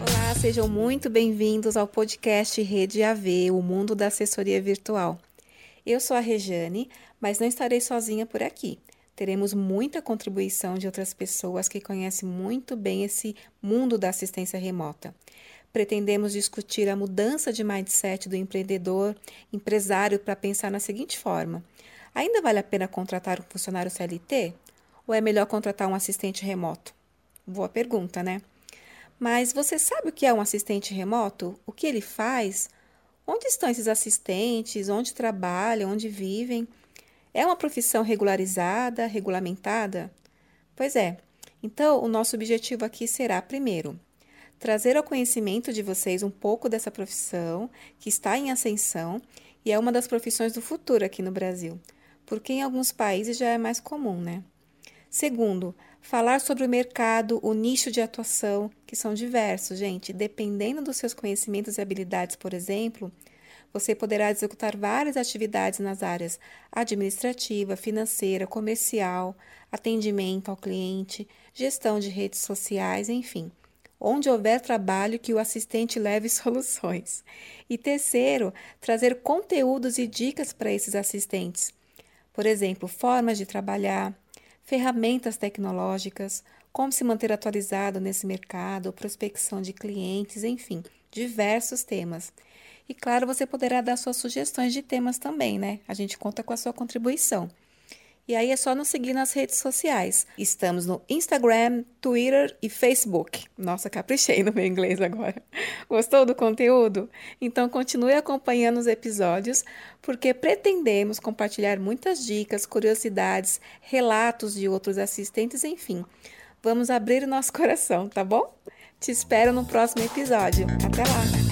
Olá, sejam muito bem-vindos ao podcast Rede AV, o mundo da assessoria virtual. Eu sou a Rejane, mas não estarei sozinha por aqui. Teremos muita contribuição de outras pessoas que conhecem muito bem esse mundo da assistência remota. Pretendemos discutir a mudança de mindset do empreendedor, empresário, para pensar na seguinte forma: ainda vale a pena contratar um funcionário CLT? Ou é melhor contratar um assistente remoto? Boa pergunta, né? Mas você sabe o que é um assistente remoto? O que ele faz? Onde estão esses assistentes? Onde trabalham? Onde vivem? É uma profissão regularizada, regulamentada? Pois é. Então, o nosso objetivo aqui será, primeiro, trazer ao conhecimento de vocês um pouco dessa profissão que está em ascensão e é uma das profissões do futuro aqui no Brasil, porque em alguns países já é mais comum, né? Segundo, falar sobre o mercado, o nicho de atuação, que são diversos, gente. Dependendo dos seus conhecimentos e habilidades, por exemplo, você poderá executar várias atividades nas áreas administrativa, financeira, comercial, atendimento ao cliente, gestão de redes sociais, enfim. Onde houver trabalho que o assistente leve soluções. E terceiro, trazer conteúdos e dicas para esses assistentes. Por exemplo, formas de trabalhar, ferramentas tecnológicas, como se manter atualizado nesse mercado, prospecção de clientes, enfim, diversos temas. E claro, você poderá dar suas sugestões de temas também, né? A gente conta com a sua contribuição. E aí é só nos seguir nas redes sociais. Estamos no Instagram, Twitter e Facebook. Nossa, caprichei no meu inglês agora. Gostou do conteúdo? Então continue acompanhando os episódios, porque pretendemos compartilhar muitas dicas, curiosidades, relatos de outros assistentes, enfim. Vamos abrir o nosso coração, tá bom? Te espero no próximo episódio. Até lá!